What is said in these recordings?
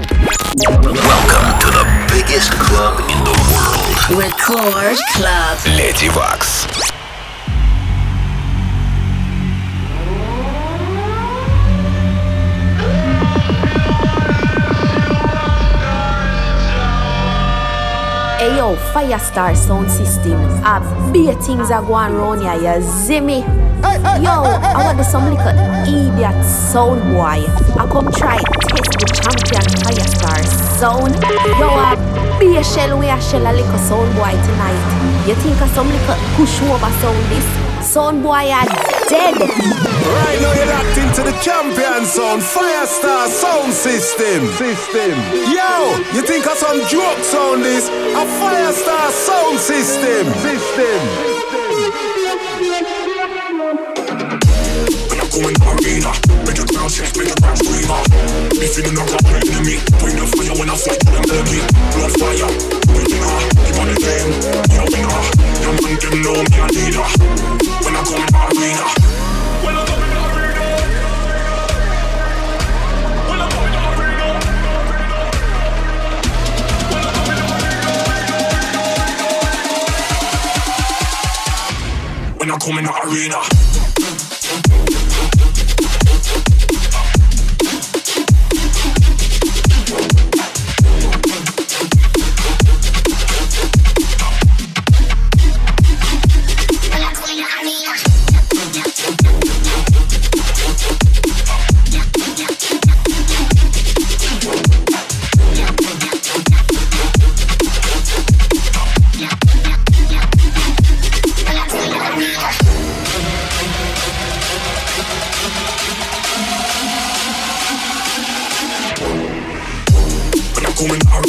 Welcome to the biggest club in the world. Record Club. Lady Vox. Ayo, Firestar Sound System. A big things are going round here, you see me? Yo, I want to some little idiot sound boy. I come try it test the champion Firestar sound. Yo, be a beer shell we a shell a little sound boy tonight. You think of some little push over sound this? Sound boy are dead. Right now you're locked into the champion sound, Firestar sound system. System. Yo, you think of some joke sound this? A Firestar sound system. System. When In rock me. Bring the fire when I. Blood fire, the game. Man them know me I go in arena. When I go in the arena. When I go in the arena. When I go in the arena. When I come in the arena.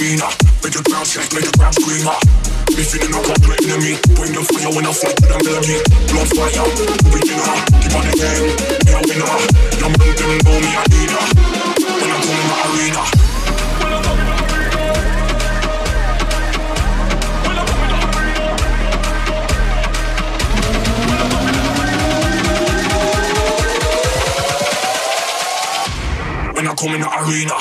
The arena, make the crowd shake, make the crowd scream out. Me feeling no complete enemy. Bring the fire when I fight to them enemy. Blood fire, original, keep on the game. Me a winner, your man them know me I the arena. When I come in the arena. When I come in the arena.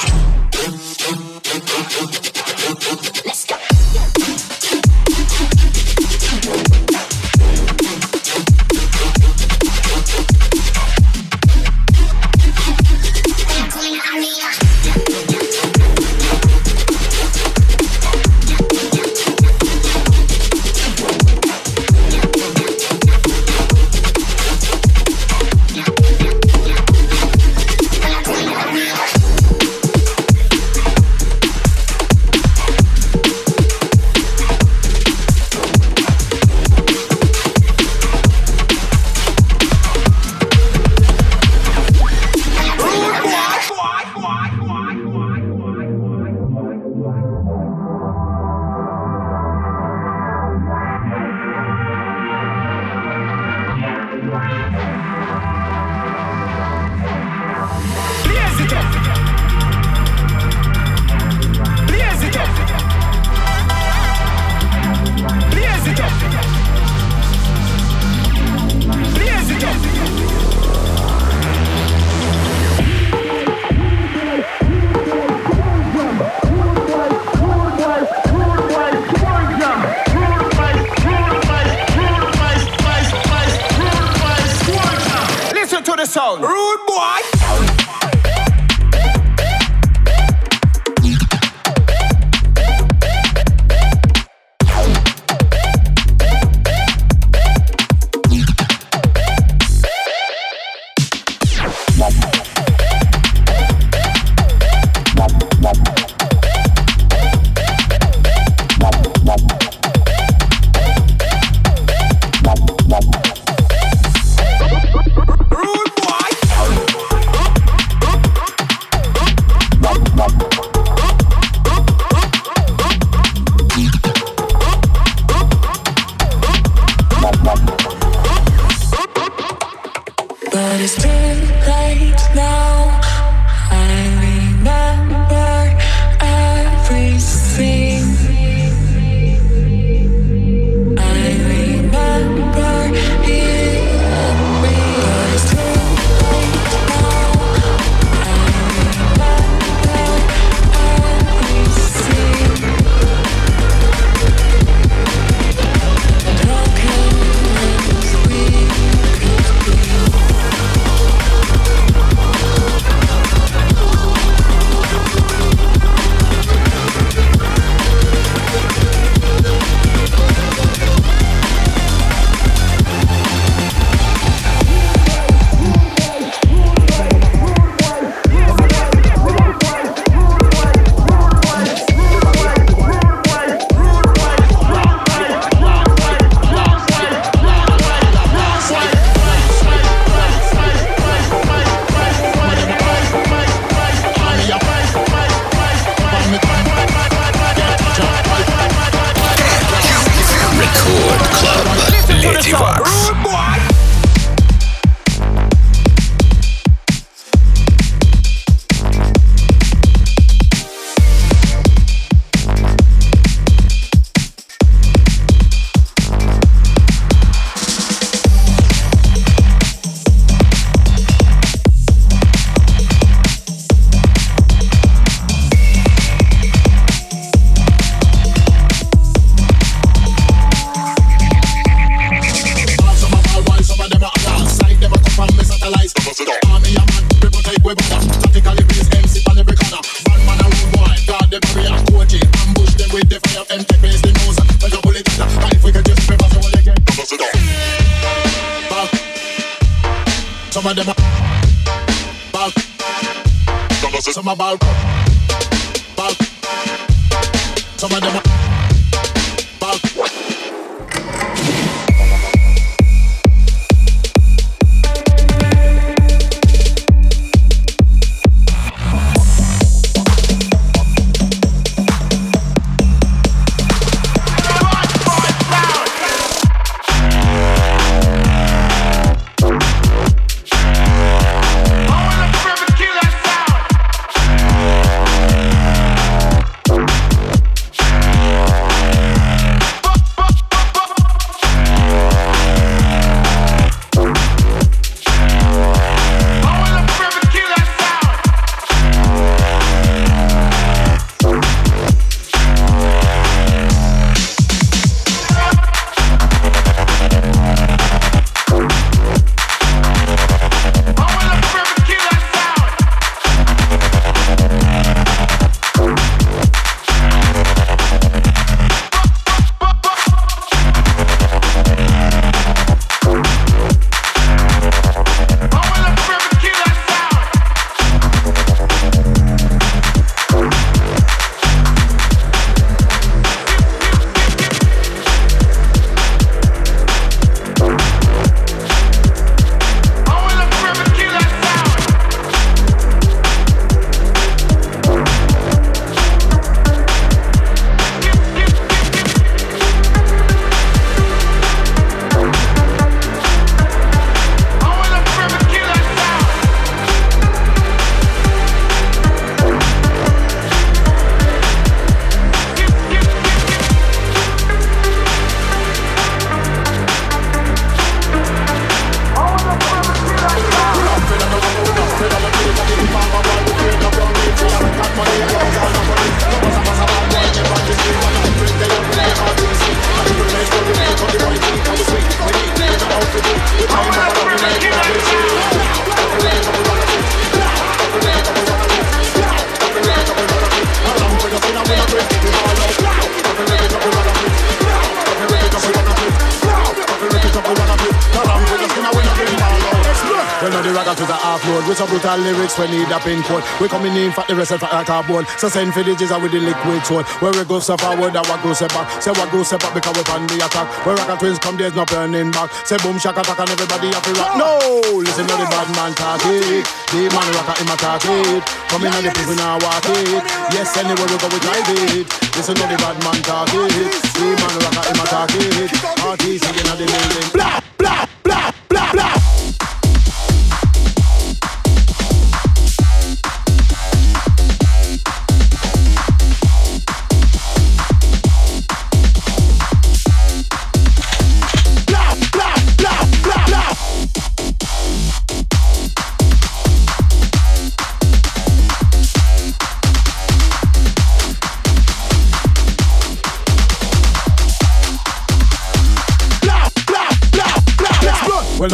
We need a pin code. We coming in for the rest of our cardboard. So send for the jizz with the liquid sword. Where we go so forward, that what go so back. Say what go so back because we on the attack. Where ragga twins come, there's no burning back. Say boom, shaka attack and everybody have to rock. No, listen to the bad man talk it. The man rock him attack it. Coming on the people now walk it. Yes, anywhere we go we drive it. Listen to the bad man talk it. The man rock him attack it. Artists on the building. Blah, blah, blah, blah, blah.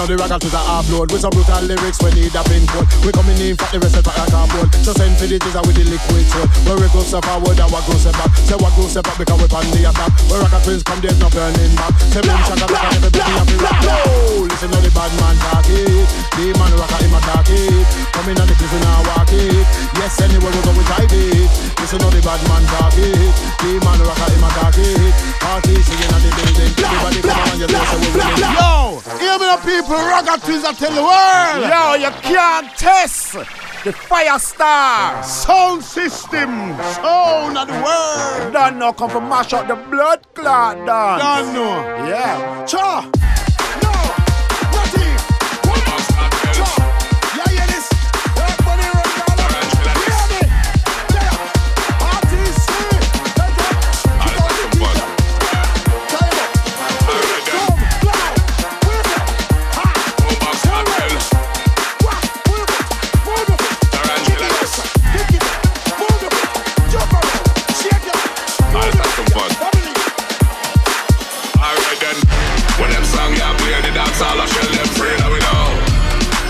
The ragga to the upload with some brutal lyrics when need a pin code. We coming in for the rest of the cardboard. So send for the jizzer with the liquid soul. Where we go step forward and what goes step back. Say what goes step back because we on the attack. Where ragga twins come, there's no burning back. Say boom, shaka, back everybody to rock. No, listen to the bad man talk it. The man rocka him attack it. Coming on the prison now walk it. Yes, anywhere we go we drive it. Listen to the bad man talk it. The man rocka him attack it. Party singing on the building. Everybody come on, you know so we winning. Yo, hear me up people, Twins tell the world. Yo, you can't test the Firestar sound system, sound of the world. Don't know come from mash up the blood clot, done. Don't know. Yeah. Cha. fun. Alright then, when them song ya play the dance all I shell them free now we know.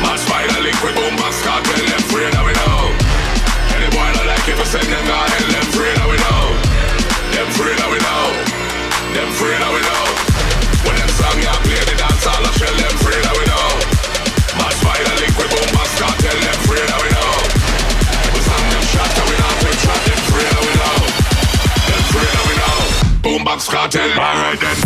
Match by liquid boom box cartel them free now we know. Any boy not like it for send them God hell them free now we know. Them free now we know. Them free now we know. cartel. Alright then.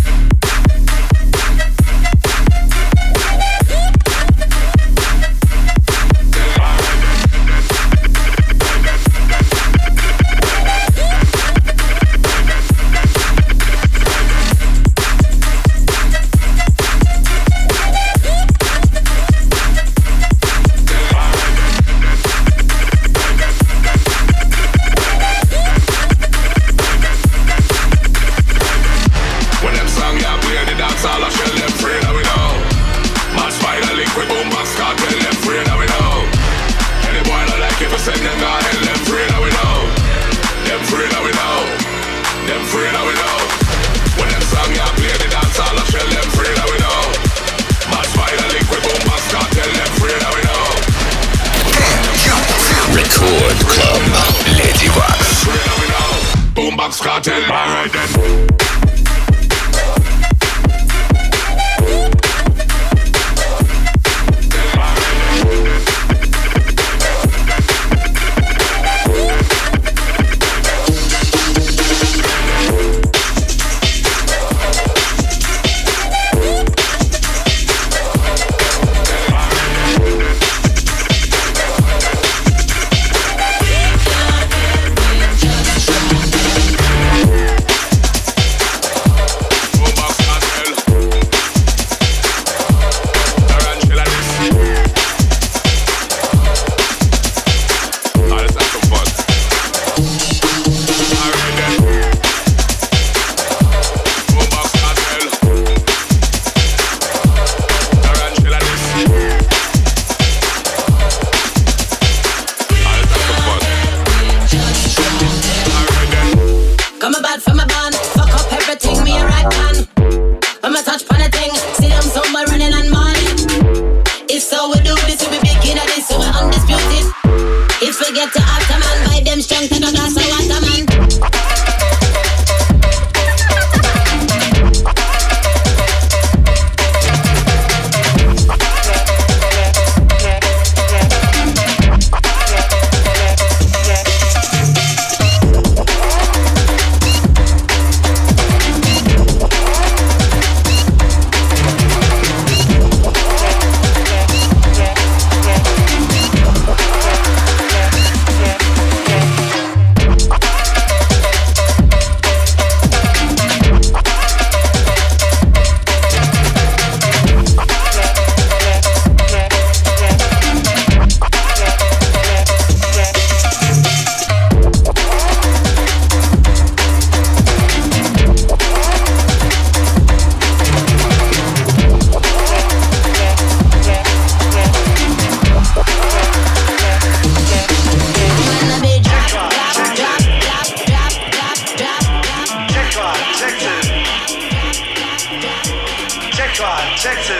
check two.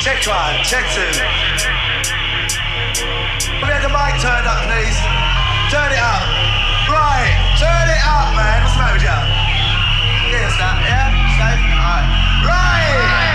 Check one, check two. We had the mic turned up, please. Turn it up. Right, turn it up, man. What's the matter with you? Yeah, it's not, yeah? Safe? Alright. Right! right.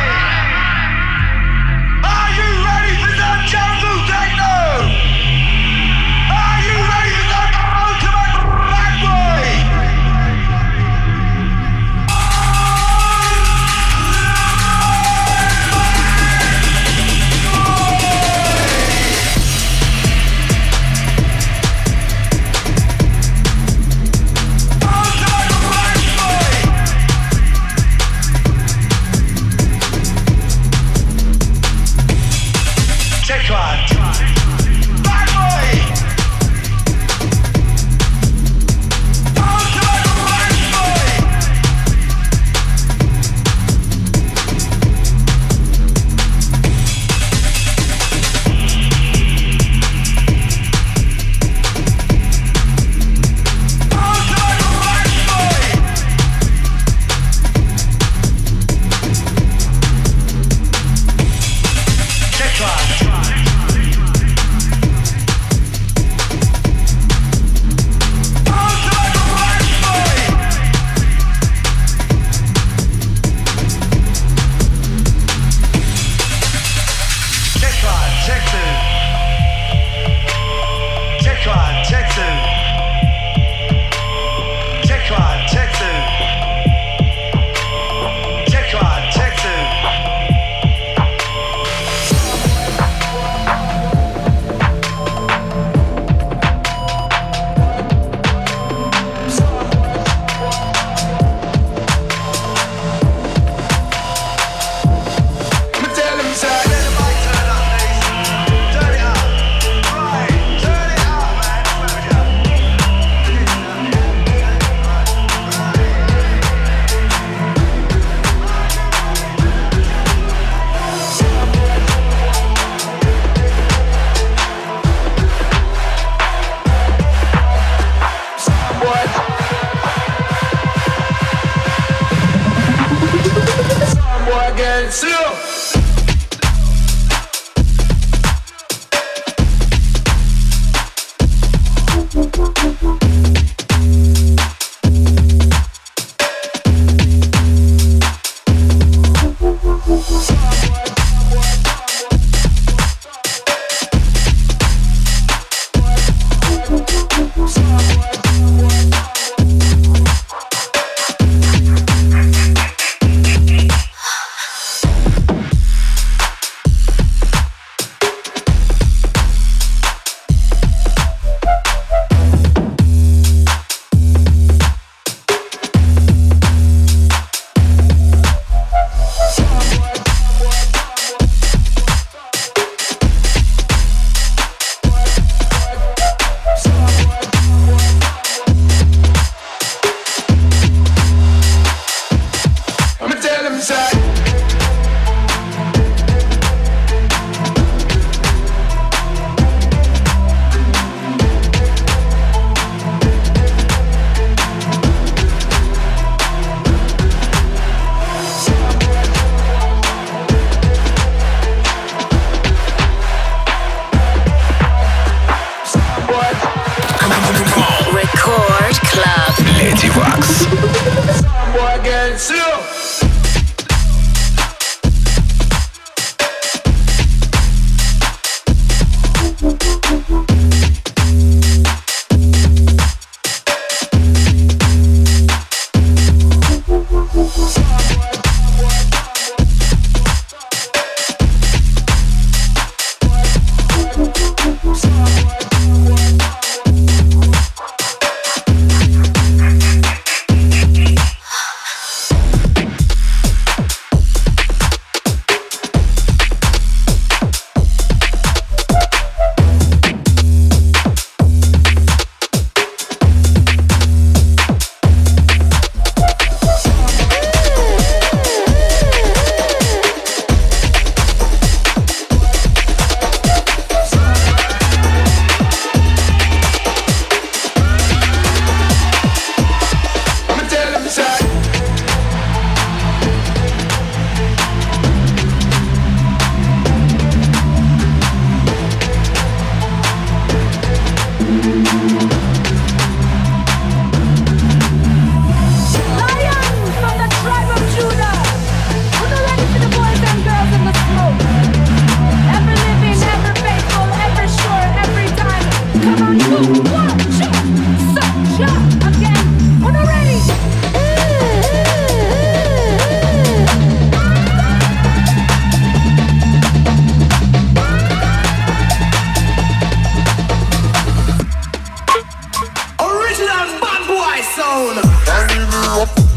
down.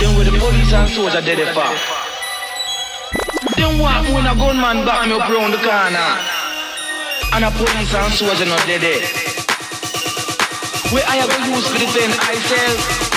Then with the police and soldier dead if Then what when a gunman back me up round the corner? And a police and soldier not dead. Where I have to use to defend myself?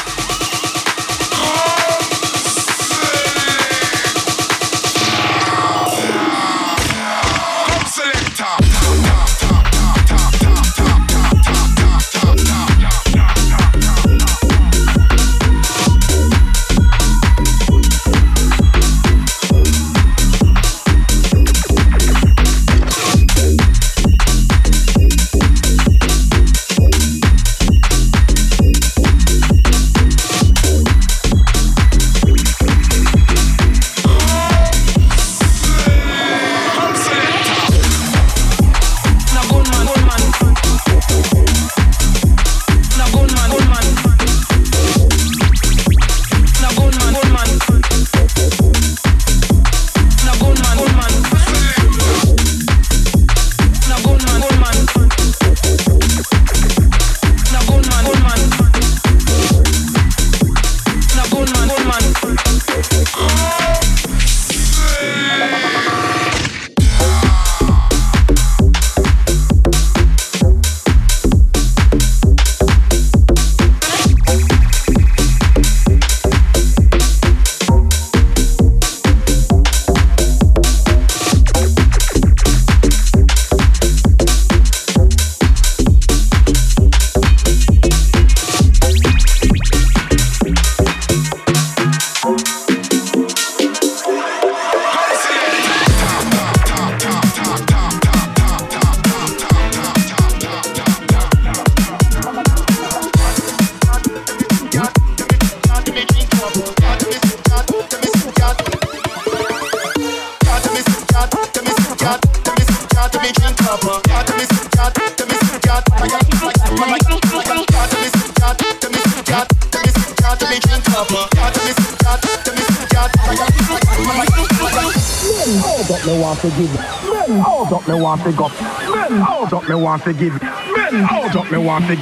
To give. Men, hold up, me want to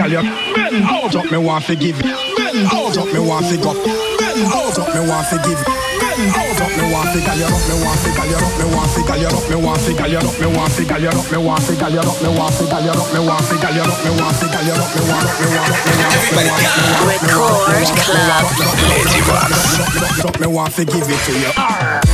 you. Men, hold up, me want to give. Men, hold up, me want to go. Men, hold up, me want to give. Men, hold up, me want to gal you up, me want to gal you up, me want to gal you up, me want to gal you up, me want to gal you up, me want to gal you up, me want to gal you up, me want to gal you up, me want to gal you up, me want to up, me want to up, me want Everybody Record Club. Lazy Rock. Me want to give it to you.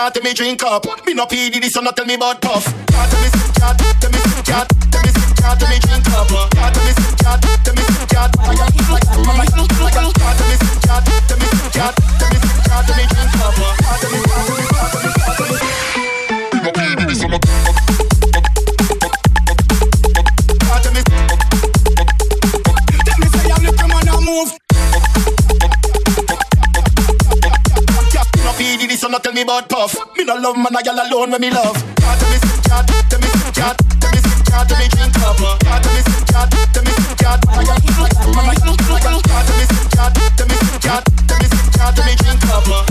Can't tell me drink up. Me no PD, this so not tell me about puff. Can't tell me can't tell me can't tell me can't tell me drink up. Can't tell me can't tell me. Can't tell me can't tell me sip, can't tell me can't tell me drink. Can't tell me, can't tell me, can't me, no PD, this so. about puff. Me no love man, a gal alone when me love. Can't tell me some cat, tell me some cat, tell me some cat, tell me drink up. Can't tell me some cat, tell me some cat, I got, I got, I got, I got. Can't tell me some cat, tell me some cat, tell me some cat, tell me drink up.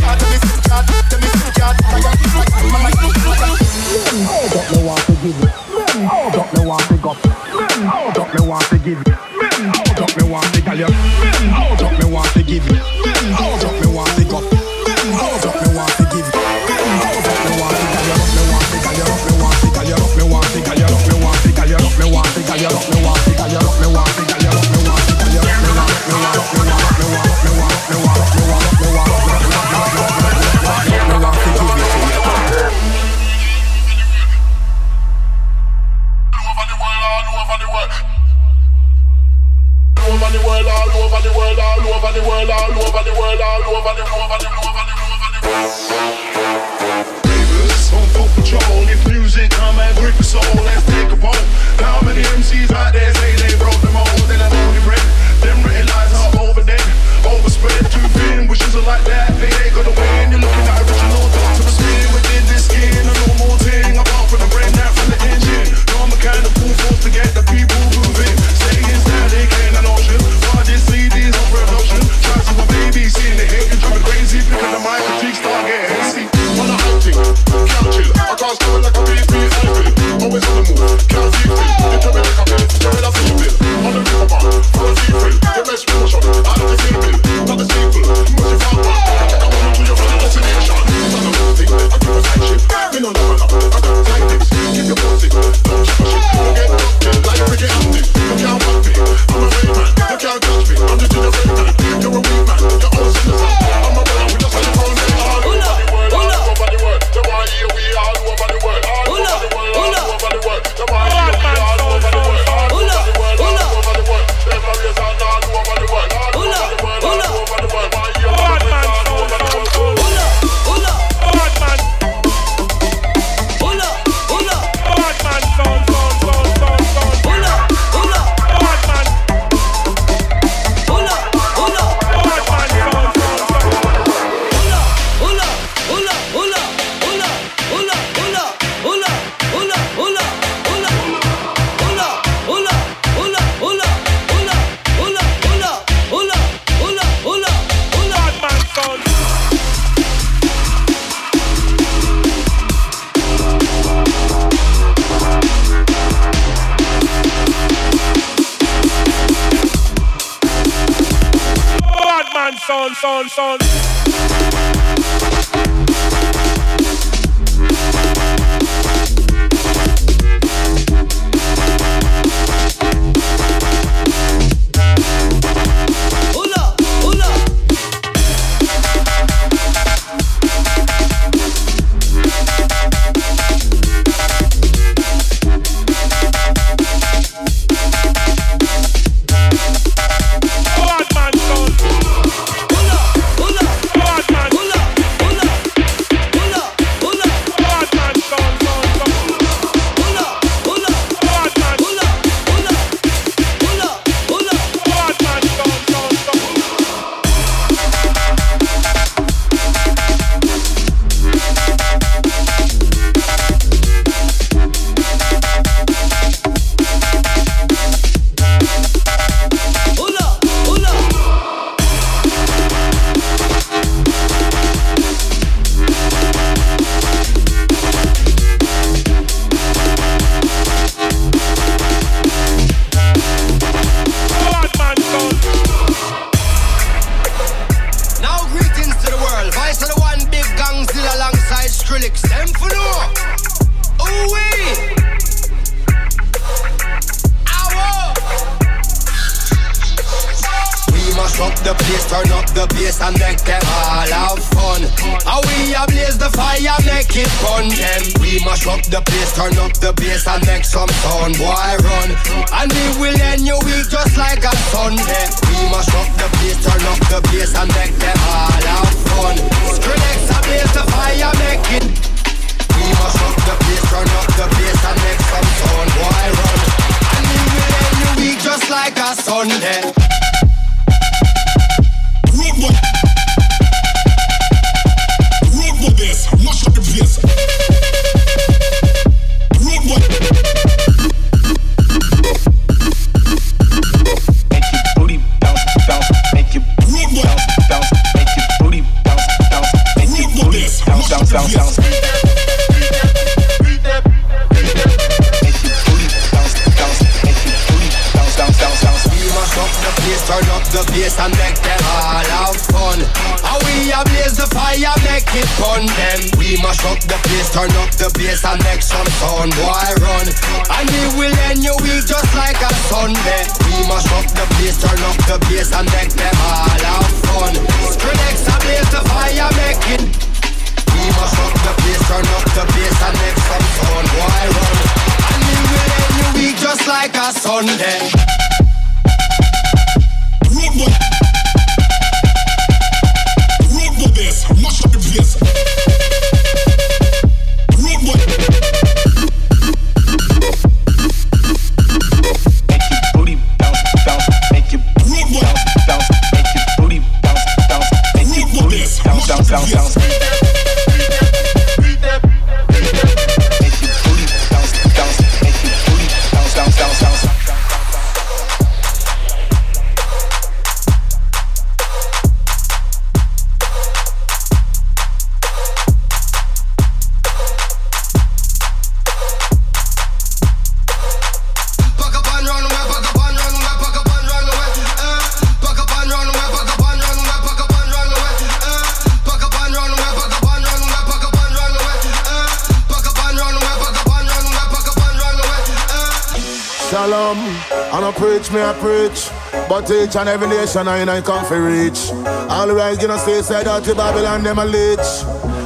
But each and every nation I ain't come for reach. All right, you know, stay said out to Babylon, them a leech.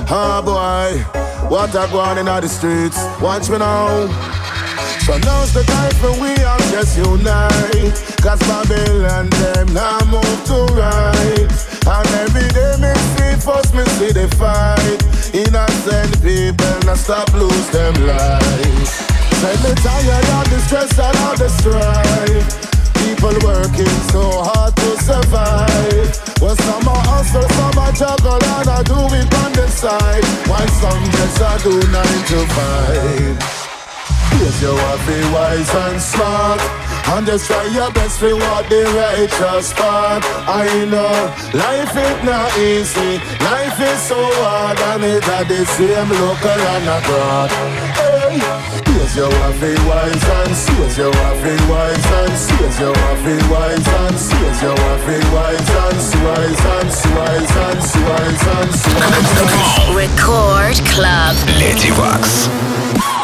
Ah boy, what a go on in the streets. Watch me now. So now's the time for we all just unite Cause Babylon them now move to right And every day me see first me see the fight Innocent people now stop lose them life Say me tired of the stress and all the strife People working so hard to survive. Well some are hustle, some are juggle and I do it on the side. While some just a do nine to five. Yes, you are be wise and smart And just try your best to walk the righteous path I know life is not easy Life is so hard and it had the same local and abroad Hey, yes, you are be wise and yes, you are be wise and yes, you are be wise and yes, you are be wise and wise and wise and wise and wise and Record Club. Lady Wax.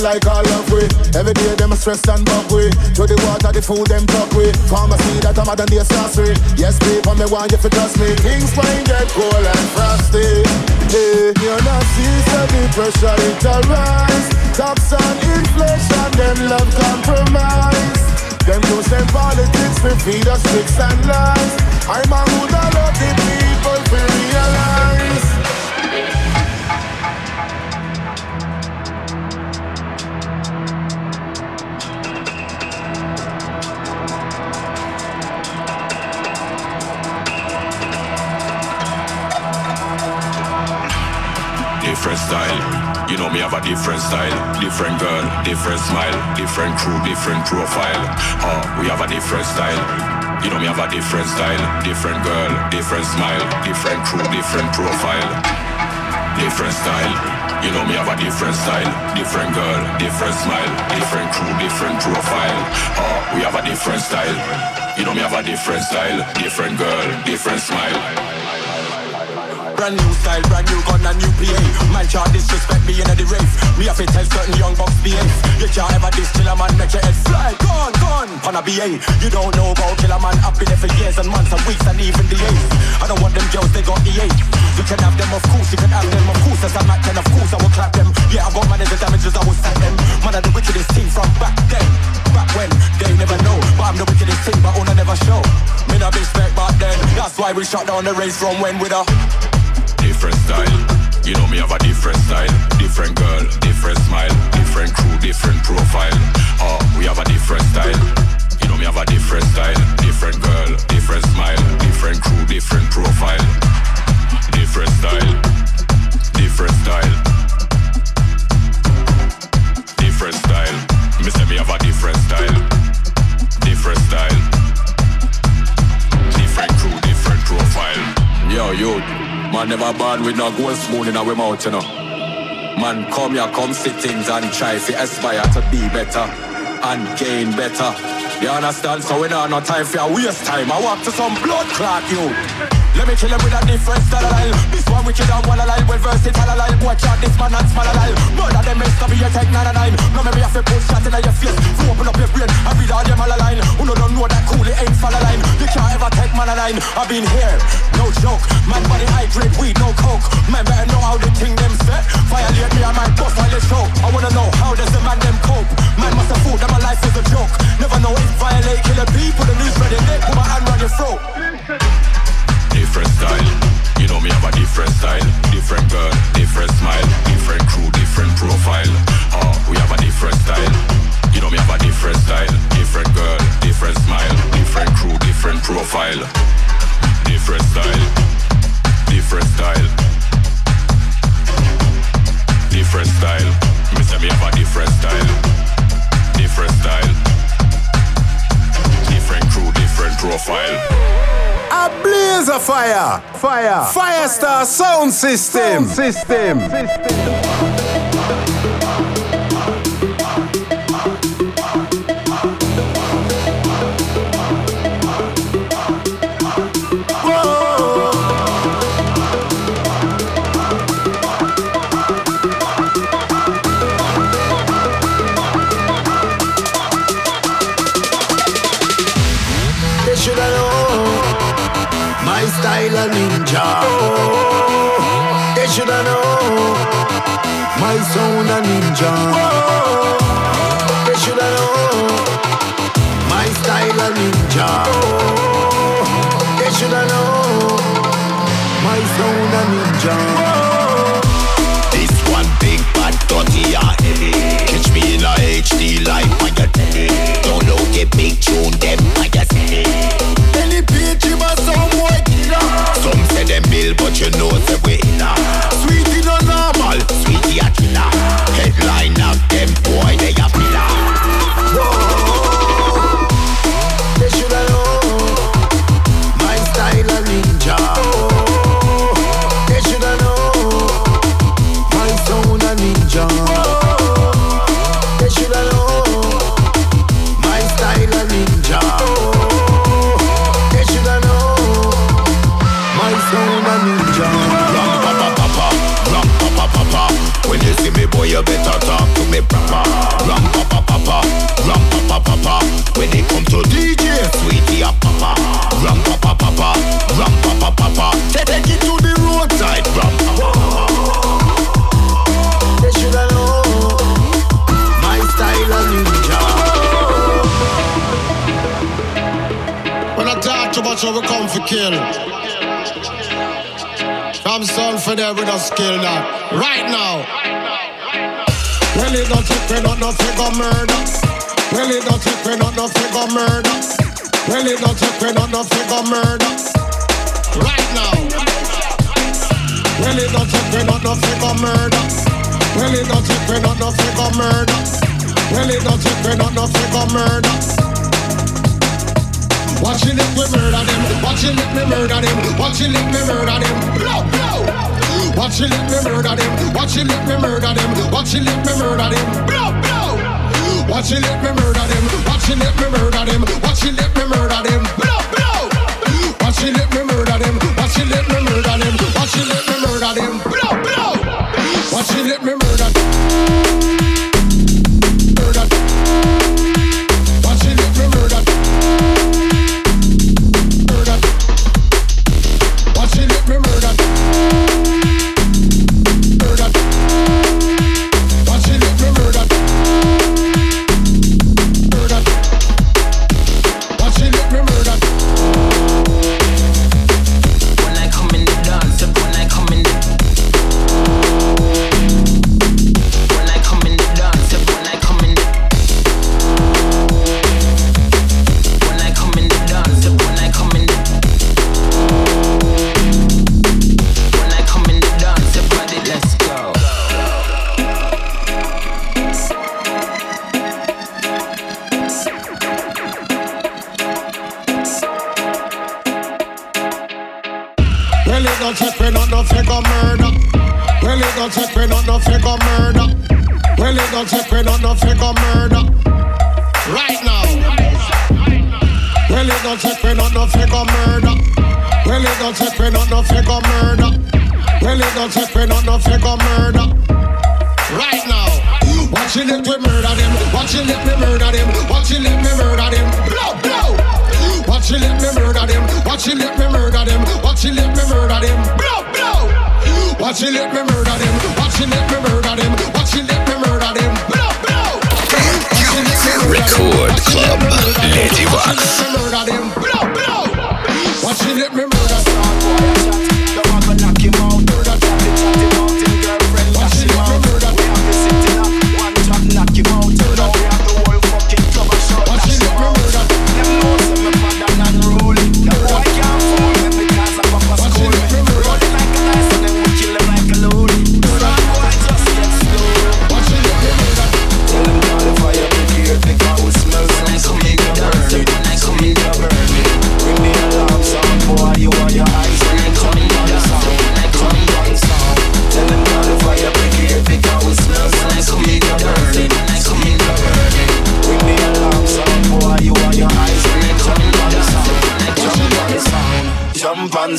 Like all of we. Every day them stress and bug we. To the water, the food them talk we. Pharmacy that I'm than the sorcery. Yes, people me want you to trust me. Things might get cold and frosty. Hey, you're not see so the pressure it a rise. Tax and inflation, them love compromise. Them use them politics to feed us tricks and lies. I'm a who love the people to realize. Style. You know me have a different style, different girl, different smile, different crew, different profile. Oh, we have a different style. You know me have a different style, different girl, different smile, different crew, different profile. Different style. You know me have a different style, different girl, different smile, different crew, different profile. Oh, we have a different style. You know me have a different style, different girl, different smile. Brand new style, brand new gun and new PA Man can't disrespect me in the race. Me have to tell certain young bucks behave You can't ever diss Killer Man, make your head fly. Gone, gone, on a BA You don't know about Killer Man. I've been there for years and months and weeks and even days. I don't want them girls, they got the You can have them, of course, you can have them Of course, as I'm 10, of course I will clap them. Yeah, I got man as the damages, I will sack them. Man are the wickedest team from back then. Back when, they never know. But I'm the wickedest thing, but I never show. Me not respect back then. That's why we shut down the race from when with a different style. You know me have a different style, different girl, different smile, different crew, different profile. Oh, we have a different style. You know me have a different style, different girl, different smile, different crew, different profile. Different style. Different style. Different style. Me say me have a different style. Different style. Different crew, different profile. Yo, you. Man never born with no gold spoon in our mouth, you know. Man, come here, come see things and try to aspire to be better and gain better. You understand? So we don't no time for a waste time. I walk to some blood clot, you. Let me kill him with a different style line. This one wicked and one alive, well versatile alive. Watch out, this man and small alive. Murder them mess up, you take nine and nine. No, maybe I feel push shot in your face. You open up your brain, I read all them all line. Who no don't know that cool, it ain't fall line. You can't ever take man a line. I've been here, no joke. Man body high grade weed, no coke. Man better know how the thing them set. Violate me, I might bust while they show. I wanna know how does the man them cope. Man must have thought that my life is a joke. Never know if violate killing people, the news ready. They put my hand on your throat different style. You know me have a different style, different girl, different smile, different crew, different profile. System. Sound system. For there with a skill now. Right now. Well, it don't take me not no figure murder. Well, it don't take me not no figure murder. Well, it don't take me not no figure murder. Right now. Well, it don't take me not no figure murder. Well, it don't take me not no figure murder. Well, it don't take me not no figure murder. Watch it we murder them. Watch it me murder them. Watch it me murder them. Blow. Watch it if me murder them. Watch it if me murder them. Watch it if me murder them. Blow, blow. Watch it if me murder them. Watch it if me murder them. Watch it if me murder them. Blow, blow. Watch it if me murder them. Watch it if me murder them. Watch it if me murder them. Blow, blow. Watch it if me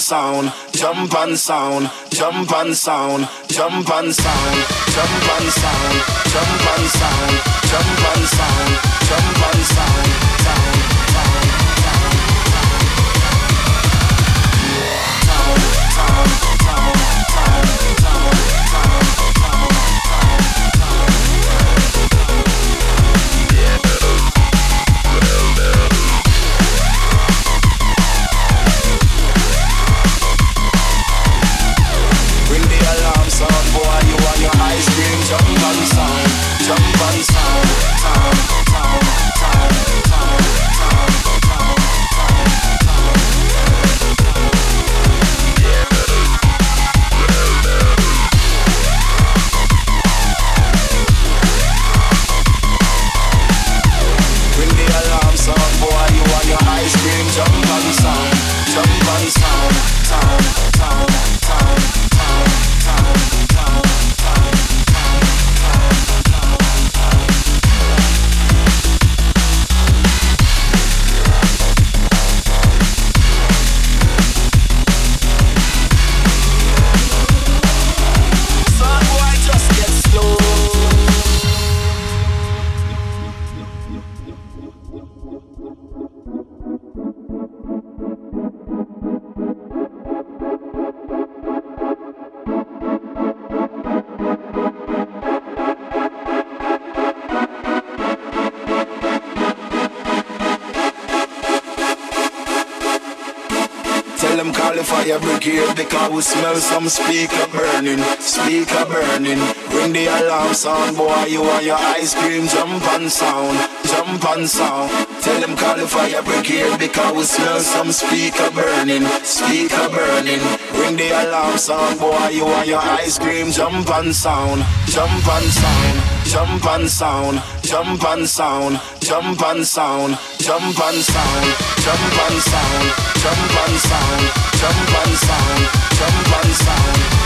sound, jump on sound, jump on sound, jump on sound, jump on sound, jump on sound, jump on sound, jump on sound, sound, sound, sound, sound, sound, sound. jump on sound, jump on sound. Tell them call the fire brigade because we smell some speaker burning, speaker burning. Ring the alarm sound, boy, you want your ice cream? Jump on sound, jump on sound, jump on sound, jump on sound, jump on sound, jump on sound, jump on sound, jump on sound, jump on sound, jump on sound.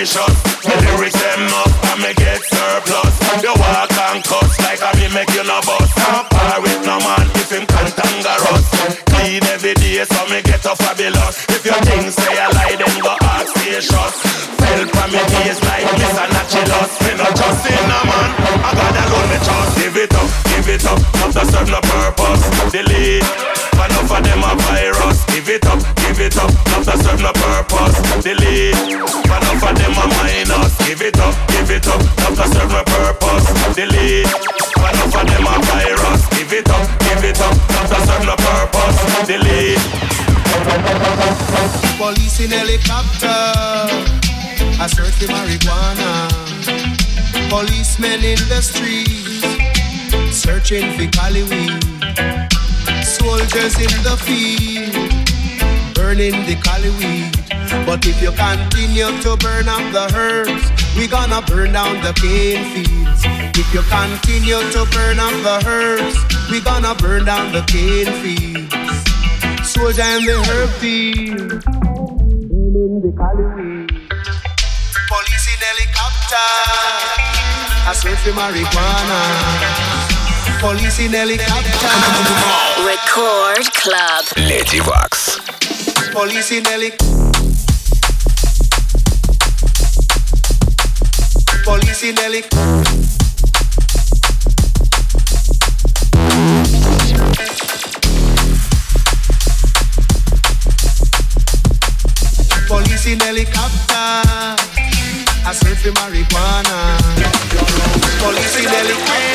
Your. The lyrics them up and me get surplus. Like I me make no. Can't with no man if him cantangerous. Clean every day so me get. If your things say a lie, then go from me like not just in a man, I got trust. Give it up, give it up, serve no purpose. Delete. But enough of them a virus. Give it up, it up, not to serve no purpose. Delete. But enough of them a minus. Give it up, give it up, not to serve no purpose. Delete. But enough of them a virus. Give it up, give it up, not to serve no purpose. Delete. Police in helicopter, I search marijuana. Policemen in the streets, searching for Cali weed. Soldiers in the field, burning the Cali weed. But if you continue to burn up the herbs, we gonna burn down the cane fields. If you continue to burn up the herbs, we gonna burn down the cane fields. Soldier in the herb field, burning the Cali weed. Police in helicopter, I search for marijuana. Police in helicopter. Record Club. Lady Wax. Police in heli. Police in in helicopter. I for marijuana. Police in helicopter.